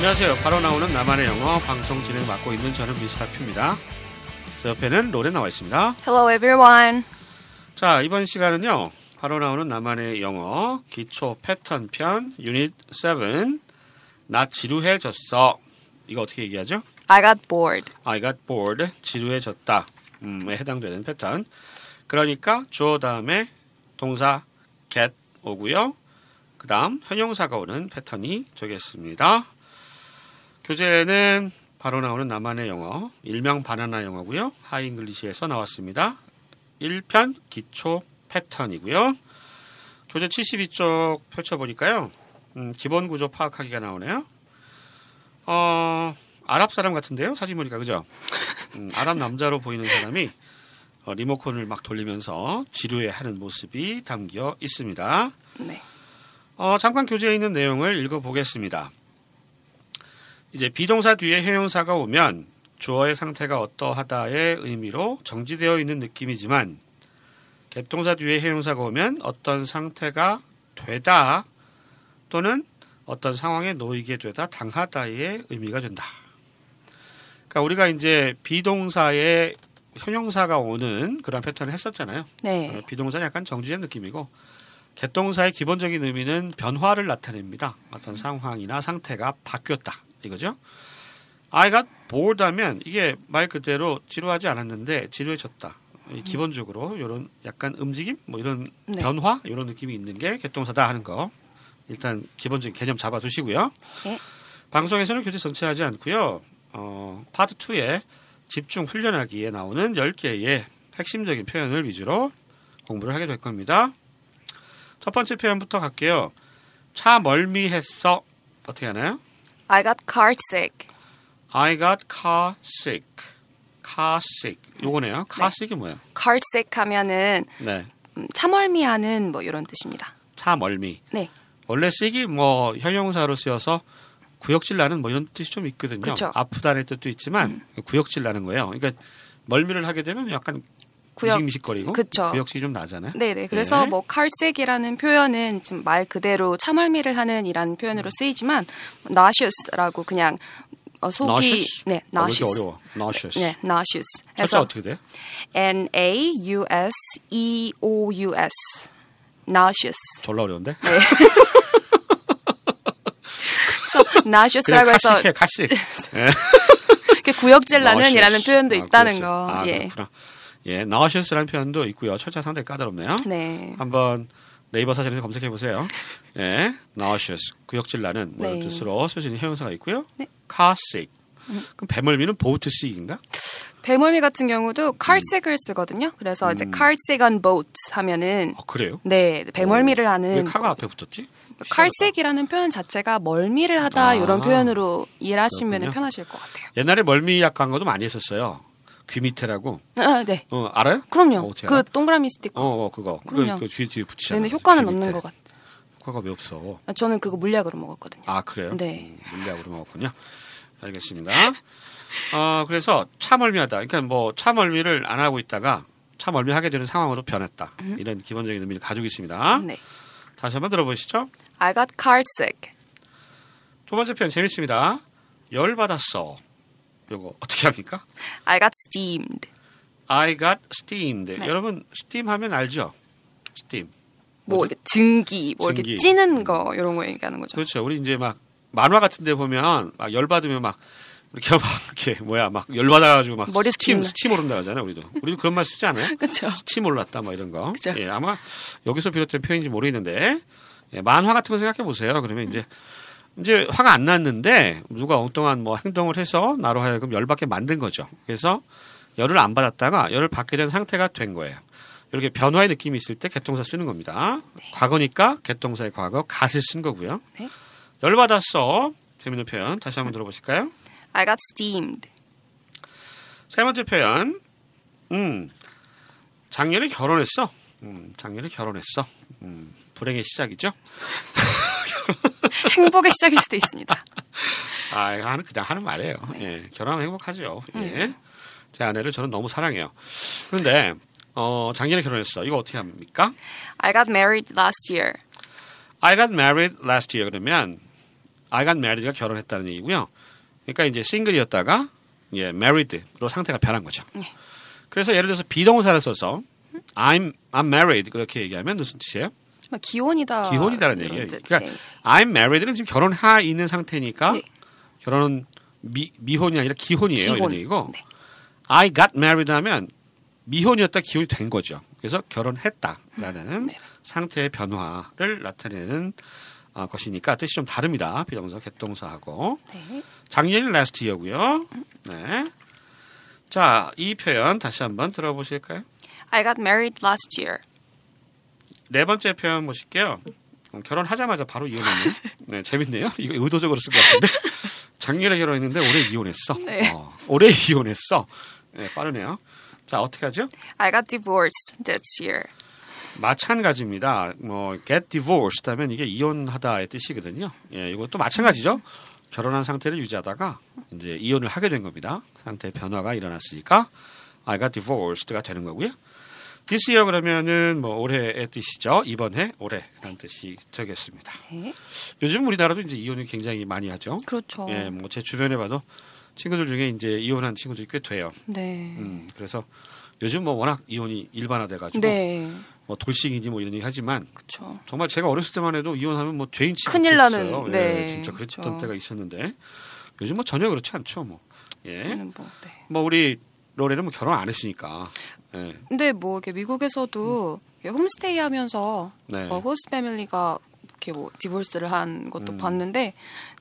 안녕하세요. 바로 나오는 나만의 영어 방송 진행 맡고 있는 저는 미스터 큐입니다. 저 옆에는 로렌 나와 있습니다. Hello everyone. 자, 이번 시간은요. 바로 나오는 나만의 영어 기초 패턴 편 유닛 7. 나 지루해졌어. 이거 어떻게 얘기하죠? I got bored. I got bored. 지루해졌다. 음에 해당되는 패턴. 그러니까 주어 다음에 동사 get 오고요. 그 다음 형용사가 오는 패턴이 되겠습니다. 교재는 바로 나오는 나만의 영어, 일명 바나나 영어고요. 하이잉글리시에서 나왔습니다. 1편 기초 패턴이고요. 교재 72쪽 펼쳐보니까요. 음, 기본 구조 파악하기가 나오네요. 어, 아랍 사람 같은데요. 사진 보니까 그죠? 음, 아랍 남자로 보이는 사람이 어, 리모컨을 막 돌리면서 지루해하는 모습이 담겨 있습니다. 네. 어, 잠깐 교재에 있는 내용을 읽어보겠습니다. 이제 비동사 뒤에 형용사가 오면 주어의 상태가 어떠하다의 의미로 정지되어 있는 느낌이지만 객동사 뒤에 형용사가 오면 어떤 상태가 되다 또는 어떤 상황에 놓이게 되다 당하다의 의미가 된다. 그러니까 우리가 이제 비동사에 형용사가 오는 그런 패턴을 했었잖아요. 네. 어, 비동사는 약간 정지된 느낌이고 개동사의 기본적인 의미는 변화를 나타냅니다. 어떤 상황이나 상태가 바뀌었다 이거죠. I got bored 하면 이게 말 그대로 지루하지 않았는데 지루해졌다. 이 기본적으로 이런 약간 움직임 뭐 이런 네. 변화 이런 느낌이 있는 게 개동사다 하는 거 일단 기본적인 개념 잡아두시고요. 네. 방송에서는 교재 전체 하지 않고요. 어, 파트 2에 집중 훈련하기에 나오는 10개의 핵심적인 표현을 위주로 공부를 하게 될 겁니다. 첫 번째 표현부터 갈게요. 차 멀미했어. 어떻게 하나요? I got car sick. I got car sick. car sick. 요거네요. car 네. sick이 뭐예요? car sick 하면은 네. 음, 참얼미하는 뭐 이런 뜻입니다. 차 멀미. 네. 원래 sick이 뭐 형용사로 쓰여서 구역질 나는 뭐 이런 뜻이 좀 있거든요. 그쵸. 음. 아프다는 뜻도 있지만 구역질 나는 거예요. 그러니까 멀미를 하게 되면 약간 구역- 미식미식거리고 그쵸. 구역질이 좀 나잖아요. 네네. 그래서 네. 뭐 sick이라는 표현은 지금 말 그대로 참얼미를 하는 이라는 표현으로 쓰이지만 nauseous라고 그냥 어, 속이 nauseous? 네 어, 왜 이렇게 nauseous. 네, nauseous. 철자 해서 어떻게 돼? N A U S E O U S. nauseous. 졸라 어려운데? 그래서 그래 nauseous라고 해서 카식해 카식. 이렇게 구역질 나는이라는. 표현도 아, 있다는 그렇죠. 거. 아, 예. 그렇구나. 예, nauseous라는 표현도 있고요. 철자 상당히 까다롭네요. 네. 한번 네이버 사전에서 검색해 보세요. 예, nauseous 구역질 나는 뭐 네. 뜻으로 쓸 수 있는 형용사가 있고요. 네. car sick. 그럼 배멀미는 boat sick인가? 배멀미 같은 경우도 car sick을 쓰거든요. 그래서 이제 car sick on boat 하면은 어, 그래요? 네, 배멀미를 왜 하는 카가 앞에 붙었지? sick이라는 표현 자체가 멀미를 하다 아. 이런 표현으로 이해하시면. 편하실 것 같아요. 옛날에 멀미 약 광고도 많이 했었어요. 귀 밑에라고. 아, 네. 어, 알아요? 그럼요. 어, 그? 동그라미 스티커. 어, 어 그거. 그럼요. 그, 그 뒤에 뒤에 붙이잖아. 근데 효과는 귀 없는. 것 같아요. 효과가 왜 없어? 저는 그거 물약으로 먹었거든요. 아 그래요? 네. 음, 물약으로 먹었군요. 알겠습니다. 어 그래서 차멀미하다. 그러니까 뭐 차멀미를 안 하고 있다가 차멀미하게 되는 상황으로 변했다. 이런 기본적인 의미를 가지고 있습니다. 네. 다시 한번 들어보시죠. I got car sick. 두 번째 표현 재밌습니다. 열 받았어. 요거 어떻게 합니까? I got steamed. I got steamed. 네. 여러분 steam 하면 알죠? steam. 뭐 뭐죠? 이렇게 증기, 뭐 증기. 이렇게 찌는 거 이런 거 얘기하는 거죠. 그렇죠. 우리 이제 막 만화 같은 데 보면 막 열 받으면 막 이렇게 막 이렇게 뭐야 막 열 받아 가지고 막 머리 스팀 스팀. 스팀 오른다 하잖아요, 우리도. 우리도 그런 말 쓰지 않아요? 그렇죠. 스팀 올랐다 뭐 이런 거. 그죠. 예, 아마 여기서 비롯된 표현인지 모르겠는데 예, 만화 같은 거 생각해 보세요. 그러면 이제 이제 화가 안 났는데 누가 엉뚱한 뭐 행동을 해서 나로 하여금 열받게 만든 거죠. 그래서 열을 안 받았다가 열을 받게 된 상태가 된 거예요. 이렇게 변화의 느낌이 있을 때 개통사 쓰는 겁니다. 과거니까 개통사의 과거 갓을 쓴 거고요. 네. 열 받았어. 재밌는 표현 다시 한번 들어보실까요? I got steamed. 세 번째 표현. 음. 작년에 결혼했어. 음, 작년에 결혼했어. 음, 불행의 시작이죠. 행복의 시작일 수도 있습니다. 아, 이거 하는 그냥 하는 말이에요. 예, 결혼하면 행복하죠. 예. 제 아내를 저는 너무 사랑해요. 그런데 어, 작년에 결혼했어. 이거 어떻게 합니까? I got married last year. I got married last year 그러면 I got married가 결혼했다는 얘기고요. 그러니까 이제 싱글이었다가 예, married로 상태가 변한 거죠. 네. 그래서 예를 들어서 비동사를 써서 I'm I'm married 그렇게 얘기하면 무슨 뜻이에요? 막 기혼이다. 기혼이다라는 이런 얘기예요. 뜻. 그러니까 네. I'm married는 지금 결혼하 있는 상태니까 네. 결혼은 미, 미혼이 아니라 기혼이에요. 이런 기혼. 얘기고 네. I got married 하면 미혼이었다 기혼이 된 거죠. 그래서 결혼했다라는 네. 상태의 변화를 나타내는 어, 것이니까 뜻이 좀 다릅니다. 비동사, 객동사하고 네. 작년이 last year고요. 네. 자, 이 표현 다시 한번 들어보실까요? I got married last year. 네 번째 표현 보실게요. 어, 결혼하자마자 바로 이혼했네요. 네, 재밌네요. 이거 의도적으로 쓴 것 같은데. 작년에 결혼했는데 올해 이혼했어. 네. 어, 올해 이혼했어. 네, 빠르네요. 자, 어떻게 하죠? I got divorced this year. 마찬가지입니다. 뭐 get divorced 하면 이게 이혼하다의 뜻이거든요. 예, 이것도 마찬가지죠. 결혼한 상태를 유지하다가 이제 이혼을 하게 된 겁니다. 상태 변화가 일어났으니까 I got divorced가 되는 거고요. This year 그러면은 뭐 올해의 뜻이죠. 이번 해 올해라는 뜻이 되겠습니다. 네. 요즘 우리나라도 이제 이혼을 굉장히 많이 하죠. 그렇죠. 예, 뭐 제 주변에 봐도 친구들 중에 이제 이혼한 친구들이 꽤 돼요. 네. 음, 그래서 요즘 뭐 워낙 이혼이 일반화돼 가지고 네. 뭐 돌싱이지 뭐 이런 얘기 하지만 그렇죠. 정말 제가 어렸을 때만 해도 이혼하면 뭐 죄인 취급 큰일 나는, 예, 네, 진짜 그랬던 그렇죠. 때가 있었는데 요즘 뭐 전혀 그렇지 않죠 뭐. 예. 뭐, 네. 뭐 우리 로렌은 뭐 결혼 안 했으니까. 예. 근데 뭐 이렇게 미국에서도 이렇게 홈스테이 하면서 네. 뭐 host family가 이렇게 뭐 divorce를 한 것도 음. 봤는데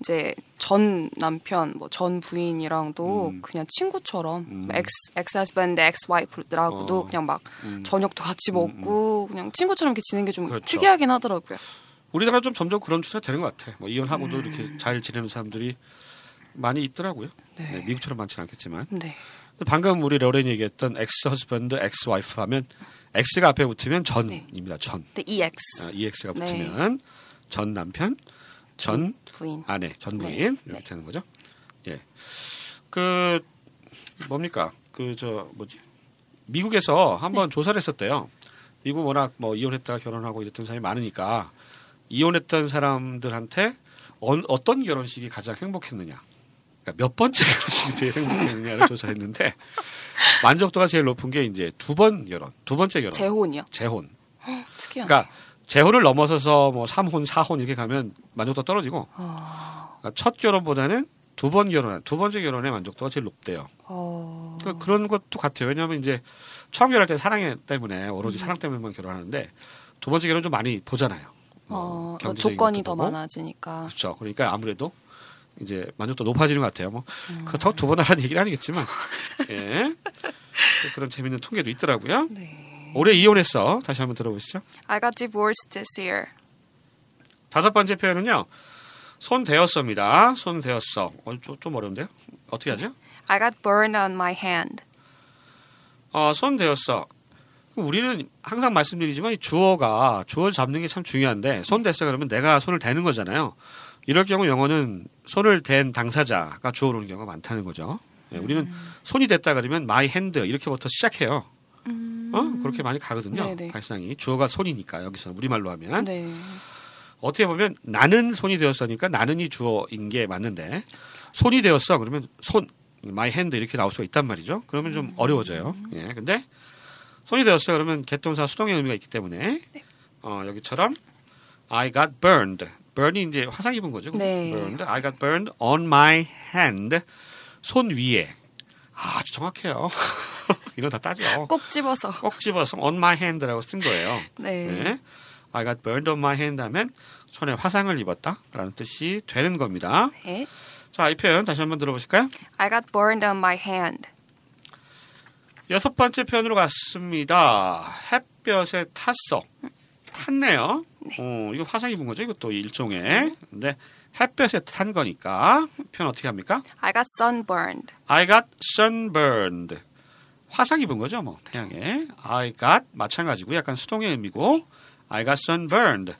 이제 전 남편 뭐 전 부인이랑도 음. 그냥 친구처럼 음. ex ex husband ex wife라고도 어. 그냥 막 음. 저녁도 같이 먹고 그냥 친구처럼 이렇게 지내는 게좀 그렇죠. 특이하긴 하더라고요. 우리나라 좀 점점 그런 추세가 되는 것 같아. 뭐 이혼하고도 음. 이렇게 잘 지내는 사람들이 많이 있더라고요. 네. 네, 미국처럼 많지는 않겠지만. 네. 방금 우리 로렌이 얘기했던 ex husband, ex wife 하면 ex가 앞에 붙으면 네. 전입니다. 전. 네, EX 어, EX가 네. 붙으면 전 남편, 전 부인. 아내, 전 부인 네. 이렇게 하는 거죠. 예. 그 뭡니까? 그 저 뭐지? 미국에서 한번 조사를 했었대요. 미국 워낙 뭐 이혼했다가 결혼하고 이랬던 사람이 많으니까 이혼했던 사람들한테 어, 떤 결혼식이 가장 행복했느냐? 그러니까 몇 번째 결혼식이 제일 행복했느냐를 조사했는데 만족도가 제일 높은 게 이제 두 번 결혼, 두 번째 결혼, 재혼이요. 재혼. 특이하네. 그러니까 재혼을 넘어서서 뭐 3혼, 4혼 이렇게 가면 만족도가 떨어지고 어, 그러니까 첫 결혼보다는 두 번 결혼, 두 번째 결혼의 만족도가 제일 높대요. 어, 그 그런 것도 같아요. 왜냐하면 이제 처음 결혼할 때 사랑 때문에 오로지 사랑 때문에만 결혼하는데 두 번째 결혼 좀 많이 보잖아요. 뭐 어, 뭐 조건이 더. 많아지니까. 그렇죠. 그러니까 아무래도 이제 만족도 높아지는 것 같아요. 뭐 음. 그더 두번 하라는 얘기는 아니겠지만 예. 또 그런 재밌는 통계도 있더라고요. 네. 올해 이혼했어. 다시 한번 들어보시죠. I got divorced this year. 다섯 번째 표현은요. 손 대었어입니다. 손 대었어. 어, 좀, 좀 어려운데요? 어떻게 하죠? I got burned on my hand. 어, 손 대었어. 우리는 항상 말씀드리지만 이 주어가 주어를 잡는 게 참 중요한데 손 댔어 그러면 내가 손을 대는 거잖아요. 이럴 경우 영어는 손을 댄 당사자가 주어로 오는 경우가 많다는 거죠. 예, 우리는 손이 됐다 그러면 my hand 이렇게부터 시작해요. 어? 그렇게 많이 가거든요. 네네. 발상이 주어가 손이니까 여기서 우리말로 하면 네. 어떻게 보면 나는 손이 되었으니까 나는이 주어인 게 맞는데 손이 되었어 그러면 손 my hand 이렇게 나올 수가 있단 말이죠. 그러면 좀 어려워져요. 예. 근데 손이 되었어 그러면 개동사 수동의 의미가 있기 때문에 어, 여기처럼 I got burned. Burn이 이제 화상 입은 거죠. 네. burned. I got burned on my hand. 손 위에. 아, 아주 정확해요. 이거 다 따져. 꼭 집어서. 꼭 집어서 on my hand라고 쓴 거예요. 네. 네. I got burned on my hand 하면 손에 화상을 입었다라는 뜻이 되는 겁니다. 네. 자, 이 표현 다시 한번 들어보실까요? I got burned on my hand. 여섯 번째 표현으로 갔습니다. 햇볕에 탔어. 탔네요. 어, 이거 화상 입은 거죠. 이것도 일종의. 근데 햇볕에 탄 거니까 표현 어떻게 합니까? I got sunburned. I got sunburned. 화상 입은 거죠, 뭐 태양에. I got 마찬가지고 약간 수동의 의미고 I got sunburned.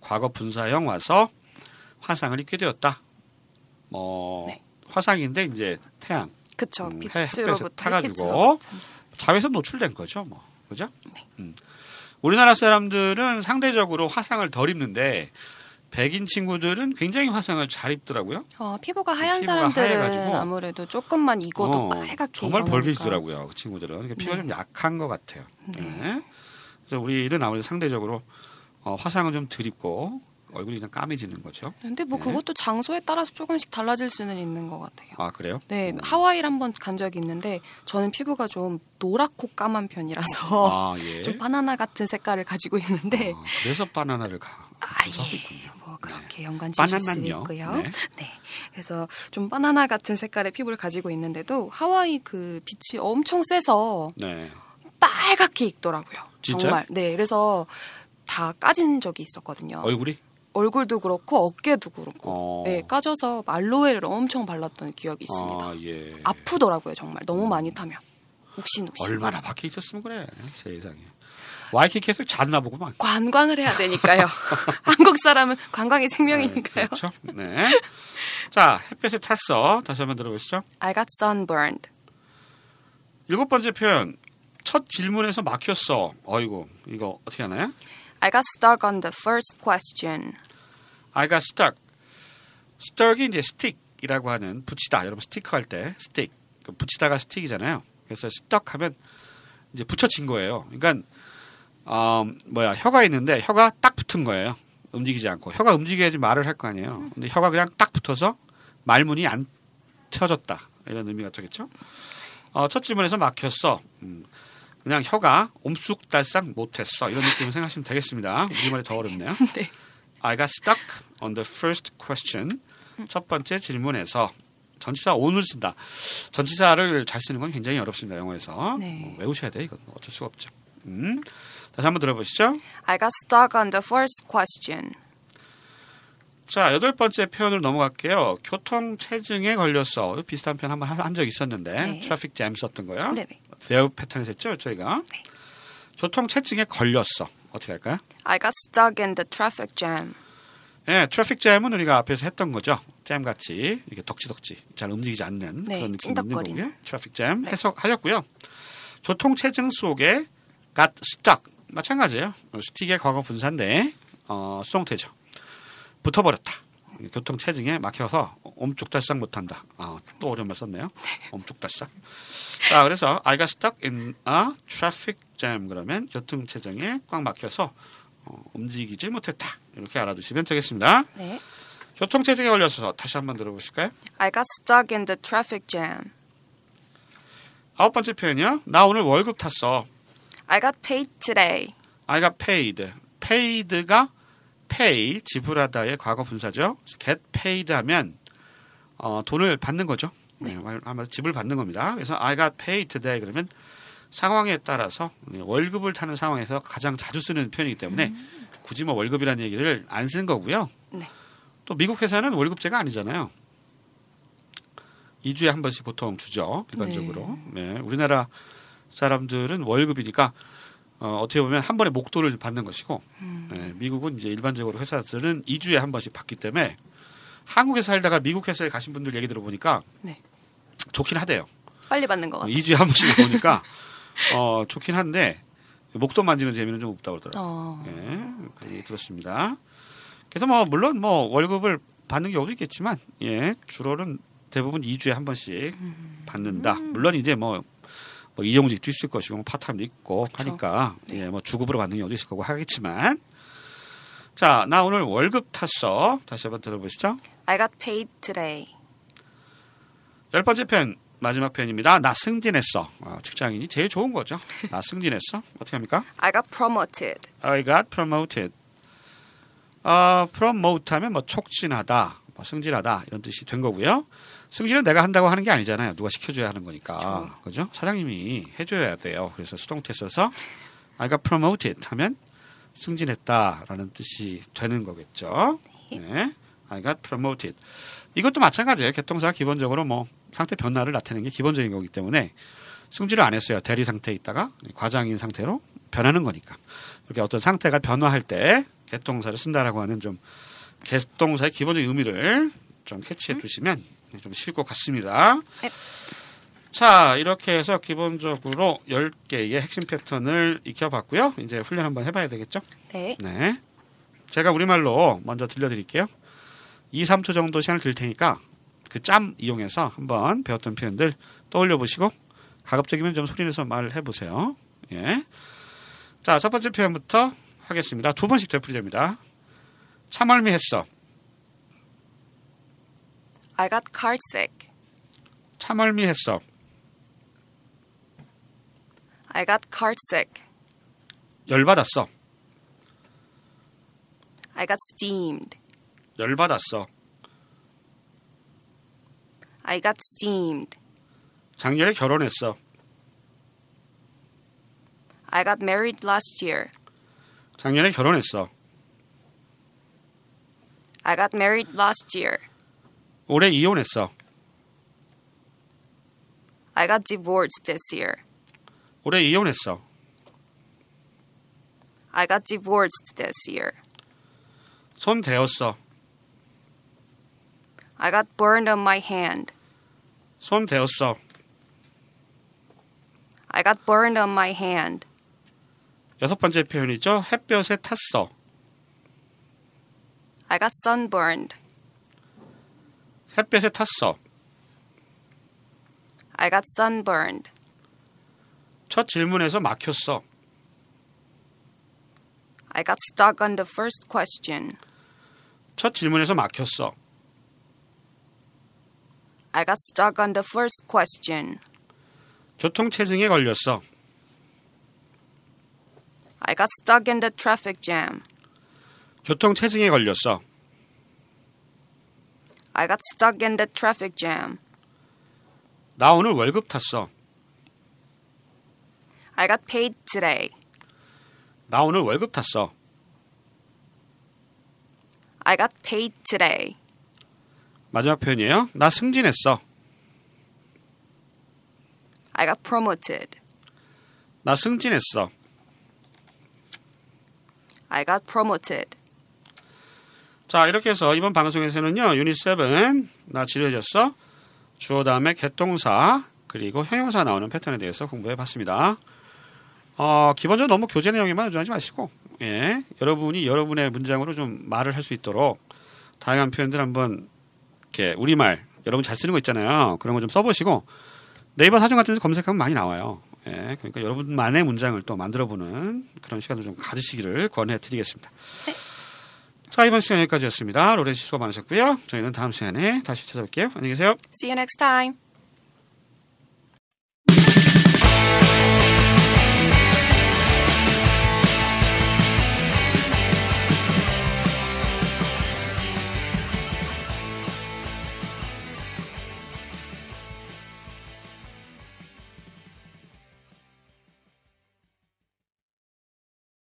과거 분사형 와서 화상을 입게 되었다. 뭐 네. 화상인데 이제 태양 그쵸. 음, 빛으로부터 타가지고. 자외선 노출된 거죠, 뭐 그죠? 네. 음. 우리나라 사람들은 상대적으로 화상을 덜 입는데 백인 친구들은 굉장히 화상을 잘 입더라고요. 어, 피부가 하얀 피부가 사람들은 하얘가지고. 아무래도 조금만 익어도 어, 빨갛게 정말 일어나니까. 벌개지더라고요. 그 친구들은 그러니까 피부가 좀 약한 것 같아요. 네. 그래서 우리는 아무래도 상대적으로 어, 화상은 좀덜 입고 얼굴이 그냥 까매지는 거죠. 근데 뭐 네. 그것도 장소에 따라서 조금씩 달라질 수는 있는 것 같아요. 아 그래요? 네, 하와이를 한번 간 적이 있는데 저는 피부가 좀 노랗고 까만 편이라서 아 예. 좀 바나나 같은 색깔을 가지고 있는데 아, 그래서 바나나를 가. 아, 예. 뭐 그렇게 연관 지실 수? 있고요. 네. 네. 그래서 좀 바나나 같은 색깔의 피부를 가지고 있는데도 하와이 그 빛이 엄청 세서 네. 빨갛게 익더라고요. 진짜요? 정말. 네. 그래서 다 까진 적이 있었거든요. 얼굴이? 얼굴도 그렇고 어깨도 그렇고. 어. 네, 까져서 알로에를 엄청 발랐던 기억이 있습니다. 아 예. 아프더라고요, 정말. 너무 많이 타면. 욱신욱신. 얼마나 밖에 있었으면 그래. 세상에. 와이키키에서 잤나 보구만. 관광을 해야 되니까요. 한국 사람은 관광이 생명이니까요. 네, 그렇죠. 네. 자, 햇볕에 탔어. 다시 한번 들어보시죠. I got sunburned. 일곱 번째 표현. 첫 질문에서 막혔어. 어이구, 이거 어떻게 하나요? I got stuck on the first question. I got stuck. stuck이 이제 stick이라고 하는 붙이다. 여러분 스티커 할 때 stick. 그 붙이다가 stick이잖아요. 그래서 stuck 하면 이제 붙여진 거예요. 그러니까 어, 뭐야 혀가 있는데 혀가 딱 붙은 거예요. 움직이지 않고 혀가 움직여야지 말을 할 거 아니에요. 근데 혀가 그냥 딱 붙어서 말문이 안 펴졌다 이런 의미가 되겠죠. 어, 첫 질문에서 막혔어. 음, 그냥 혀가 옴쑥달싹 못했어 이런 느낌을 생각하시면 되겠습니다. 우리말이 더 어렵네요. 네. I got stuck on the first question. 첫 번째 질문에서 전치사 on을 쓴다. 전치사를 잘 쓰는 건 굉장히 어렵습니다. 영어에서 네. 어, 외우셔야 돼. 이건 어쩔 수가 없죠. 음. 다시 한번 들어보시죠. I got stuck on the first question. 자 여덟 번째 표현을 넘어갈게요. 교통 체증에 걸렸어. 비슷한 표현 한번 한 적 있었는데 네. traffic jam 썼던 거요. 네 네. 대우 패턴에서 했죠 저희가. 네. 교통 체증에 걸렸어. 어떻게 할까요? I got stuck in the traffic jam. 예, traffic jam은 우리가 앞에서 했던 거죠. 잼 같이 이렇게 덕지덕지 잘 움직이지 않는 네, 그런 느낌이 있는. 거고요. traffic jam 네. 해석하셨고요. 교통 체증 속에 got stuck 마찬가지예요. 어, 스틱의 과거 분사인데 어, 수동태죠. 붙어버렸다. 교통 체증에 막혀서 옴쭉달싹 못한다. 아, 또 어려운 말 썼네요. 옴쭉달싹. 자, 그래서 I got stuck in a traffic jam 그러면 교통 체증에 꽉 막혀서 어, 움직이지 못했다. 이렇게 알아두시면 되겠습니다. 네. 교통 체증에 걸려서 다시 한번 들어보실까요? I got stuck in the traffic jam. 아홉 번째 표현이요. 나 오늘 월급 탔어. I got paid today. I got paid. paid가 pay 지불하다의 과거 분사죠. get paid 하면 어, 돈을 받는 거죠. 네, 말- 아마 지불 받는 겁니다. 그래서 I got paid today 그러면 상황에 따라서 네, 월급을 타는 상황에서 가장 자주 쓰는 표현이기 때문에 굳이 뭐 월급이라는 얘기를 안 쓴 거고요. 네. 또 미국 회사는 월급제가 아니잖아요. 2주에 한 번씩 보통 주죠. 일반적으로. 네. 우리나라 사람들은 월급이니까 어, 어떻게 보면 한 번에 목돈을 받는 것이고 네, 미국은 이제 일반적으로 회사들은 2주에 한 번씩 받기 때문에 한국에 서 살다가 미국 회사에 가신 분들 얘기 들어보니까 네. 좋긴 하대요. 빨리 받는 것 어, 같아요. 2주에 한 번씩 보니까 어, 좋긴 한데 목돈 만지는 재미는 좀 없다고 그러더라고요. 어. 예, 그 얘기 들었습니다. 그래서 뭐 물론 뭐 월급을 받는 경우도 있겠지만 예, 주로는 대부분 2주에 한 번씩 받는다. 물론 이제 뭐, 뭐 이용직도 있을 것이고 뭐 파타임도 있고 그쵸. 하니까 예, 뭐 주급으로 받는 경우도 있을 거고 하겠지만 자, 나 오늘 월급 탔어. 다시 한번 들어보시죠. I got paid today. 열 번째 편 마지막 편입니다. 나 승진했어. 아, 직장인이 제일 좋은 거죠. 나 승진했어. 어떻게 합니까? I got promoted. I got promoted. 어, promote 하면 뭐 촉진하다, 뭐 승진하다 이런 뜻이 된 거고요. 승진은 내가 한다고 하는 게 아니잖아요. 누가 시켜줘야 하는 거니까. 그죠? 사장님이 해줘야 돼요. 그래서 수동태 써서 I got promoted 하면 승진했다라는 뜻이 되는 거겠죠. 네. I got promoted. 이것도 마찬가지예요. 개통사가 기본적으로 뭐 상태 변화를 나타내는 게 기본적인 거기 때문에 승진을 안 했어요. 대리 상태에 있다가 과장인 상태로 변하는 거니까. 이렇게 어떤 상태가 변화할 때 개통사를 쓴다라고 하는 좀 개통사의 기본적인 의미를 좀 캐치해 두시면 좀 쉬울 것 같습니다. 네. 자, 이렇게 해서 기본적으로 10개의 핵심 패턴을 익혀봤고요. 이제 훈련 한번 해봐야 되겠죠? 네. 네. 제가 우리말로 먼저 들려드릴게요. 2, 3초 정도 시간을 드릴 테니까 그 짬 이용해서 한번 배웠던 표현들 떠올려 보시고 가급적이면 좀 소리내서 말을 해보세요. 예. 자, 첫 번째 표현부터 하겠습니다. 두 번씩 되풀이됩니다. 참얼미했어. I got car sick. 참얼미했어. I got car sick. 열받았어. I got steamed. 열받았어. I got steamed. 작년에 결혼했어. I got married last year. 작년에 결혼했어. I got married last year. 올해 이혼했어. I got divorced this year. 올해 이혼했어. I got divorced this year. 손 대었어. I got burned on my hand. 손 대었어. I got burned on my hand. 여섯 번째 표현이죠. 햇볕에 탔어. I got sunburned. 햇볕에 탔어. I got sunburned. 첫 질문에서 막혔어. I got stuck on the first question. 첫 질문에서 막혔어. I got stuck on the first question. 교통체증에 걸렸어. I got stuck in the traffic jam. 교통체증에 걸렸어. I got stuck in the traffic jam. 나 오늘 월급 탔어. I got paid today. 나 오늘 월급 탔어. I got paid today. 마지막 표현이에요. 나 승진했어. I got promoted. 나 승진했어. I got promoted. 자, 이렇게 해서 이번 방송에서는요. 유닛 7, 나 지루해졌어. 주어 다음에 개동사, 그리고 형용사 나오는 패턴에 대해서 공부해 봤습니다. 어, 기본적으로 너무 교재 내용에만 의존하지 마시고, 예. 여러분이 여러분의 문장으로 좀 말을 할 수 있도록 다양한 표현들 한번, 이렇게, 우리말, 여러분 잘 쓰는 거 있잖아요. 그런 거 좀 써보시고, 네이버 사전 같은 데서 검색하면 많이 나와요. 예. 그러니까 여러분만의 문장을 또 만들어 보는 그런 시간을 좀 가지시기를 권해 드리겠습니다. 자, 이번 시간 여기까지였습니다. 로렌 씨 수고 많으셨고요. 저희는 다음 시간에 다시 찾아뵐게요. 안녕히 계세요. See you next time.